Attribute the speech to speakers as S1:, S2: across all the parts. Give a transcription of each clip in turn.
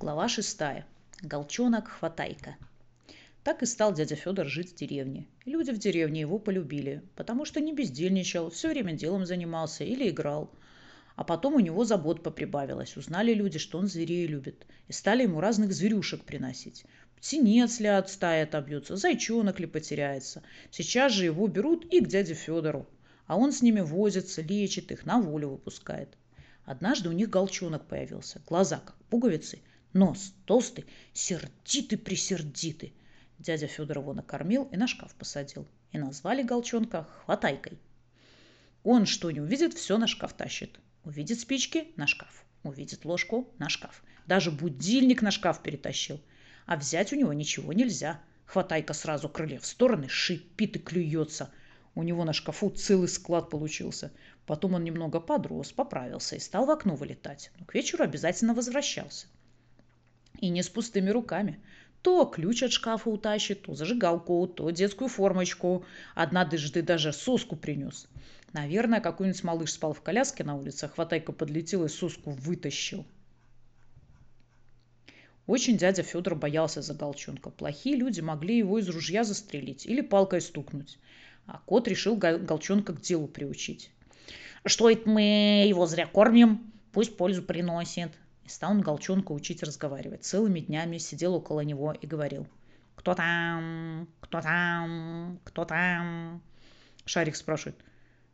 S1: Глава шестая. Голчонок-хватайка. Так и стал дядя Федор жить в деревне. Люди в деревне его полюбили, потому что не бездельничал, все время делом занимался или играл. А потом у него забот поприбавилось. Узнали люди, что он зверей любит. И стали ему разных зверюшек приносить. Птенец ли от стаи отобьется, зайчонок ли потеряется. Сейчас же его берут и к дяде Федору. А он с ними возится, лечит их, на волю выпускает. Однажды у них голчонок появился. Глаза как пуговицы, Нос толстый, сердитый-присердитый. Дядя Федор его накормил и на шкаф посадил. И назвали Голчонка хватайкой. Он что не увидит, все на шкаф тащит. Увидит спички – на шкаф. Увидит ложку – на шкаф. Даже будильник на шкаф перетащил. А взять у него ничего нельзя. Хватайка сразу крылья в стороны, шипит и клюется. У него на шкафу целый склад получился. Потом он немного подрос, поправился и стал в окно вылетать. Но к вечеру обязательно возвращался. И не с пустыми руками. То ключ от шкафа утащит, то зажигалку, то детскую формочку. Однажды даже соску принес. Наверное, какой-нибудь малыш спал в коляске на улице, а хватайка подлетел и соску вытащил. Очень дядя Федор боялся за Голчонка. Плохие люди могли его из ружья застрелить или палкой стукнуть. А кот решил Голчонка к делу приучить. «Что это мы его зря кормим? Пусть пользу приносит», и стал он Голчонка учить разговаривать. Целыми днями сидел около него и говорил. «Кто там? Кто там? Кто там?» Шарик спрашивает.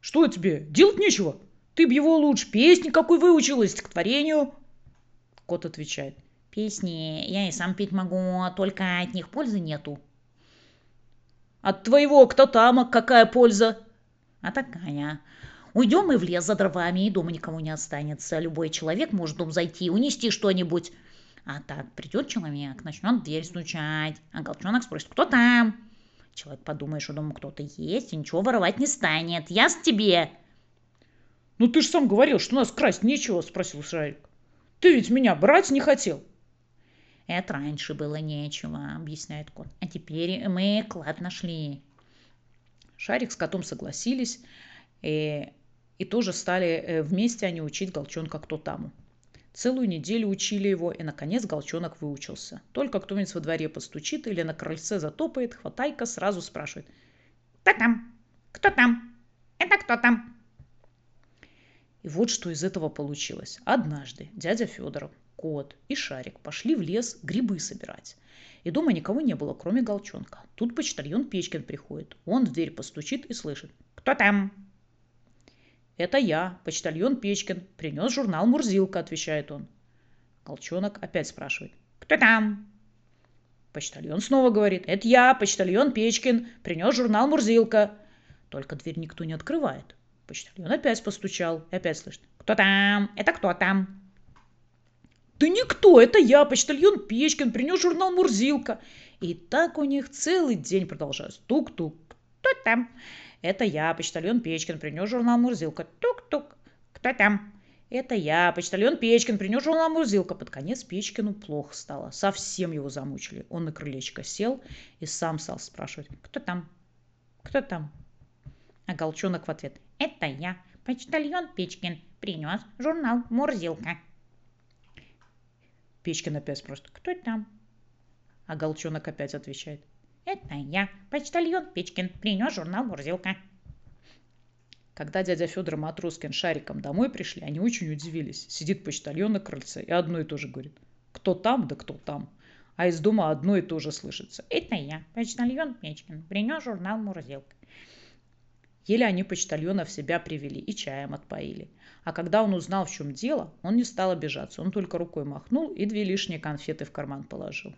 S1: «Что тебе? Делать нечего? Ты б его лучше песни какой выучилась, стихотворению?» Кот отвечает. «Песни я и сам петь могу, а только от них пользы нету». «От твоего кто там, какая польза?» «А такая. Уйдем мы в лес за дровами, и дома никому не останется. Любой человек может в дом зайти и унести что-нибудь. А так придет человек, начнет в дверь стучать, а голчонок спросит, кто там? Человек подумает, что дома кто-то есть, и ничего воровать не станет. Ясно тебе? «Ну ты же сам говорил, что у нас красть нечего», — спросил Шарик. «Ты ведь меня брать не хотел». «Это раньше было нечего», — объясняет кот. «А теперь мы клад нашли». Шарик с котом согласились, и и тоже стали э, вместе они учить Голчонка кто таму. Целую неделю учили его, и, наконец, Голчонок выучился. Только кто-нибудь во дворе постучит или на крыльце затопает, хватайка сразу спрашивает. «Кто там? Кто там? Это кто там?» И вот что из этого получилось. Однажды дядя Федор, кот и Шарик пошли в лес грибы собирать. И дома никого не было, кроме Голчонка. Тут почтальон Печкин приходит. Он в дверь постучит и слышит. «Кто там? «Это я, почтальон Печкин. Принес журнал «Мурзилка», — отвечает он. Колчонок опять спрашивает. «Кто там?» Почтальон снова говорит. «Это я, почтальон Печкин. Принес журнал «Мурзилка». Только дверь никто не открывает. Почтальон опять постучал и опять слышит. «Кто там? Это кто там?» «Да никто, это я, почтальон Печкин, принес журнал «Мурзилка». И так у них целый день продолжается. Тук-тук. «Кто там?» Это я, почтальон Печкин, принес журнал «Мурзилка». Тук-тук. Кто там? Это я, почтальон Печкин, принес журнал «Мурзилка». Под конец Печкину плохо стало. Совсем его замучили. Он на крылечко сел и сам стал спрашивать. Кто там? Кто там? А Голчонок в ответ. Это я, почтальон Печкин, принес журнал «Мурзилка». Печкин опять спросит. Кто там? А Голчонок опять отвечает. Это я, почтальон Печкин, принес журнал «Мурзилка». Когда дядя Федор Матроскин шариком домой пришли, они очень удивились. Сидит почтальон на крыльце и одно и то же говорит. Кто там, да кто там. А из дома одно и то же слышится. Это я, почтальон Печкин, принес журнал «Мурзилка». Еле они почтальона в себя привели и чаем отпоили. А когда он узнал, в чем дело, он не стал обижаться. Он только рукой махнул и две лишние конфеты в карман положил.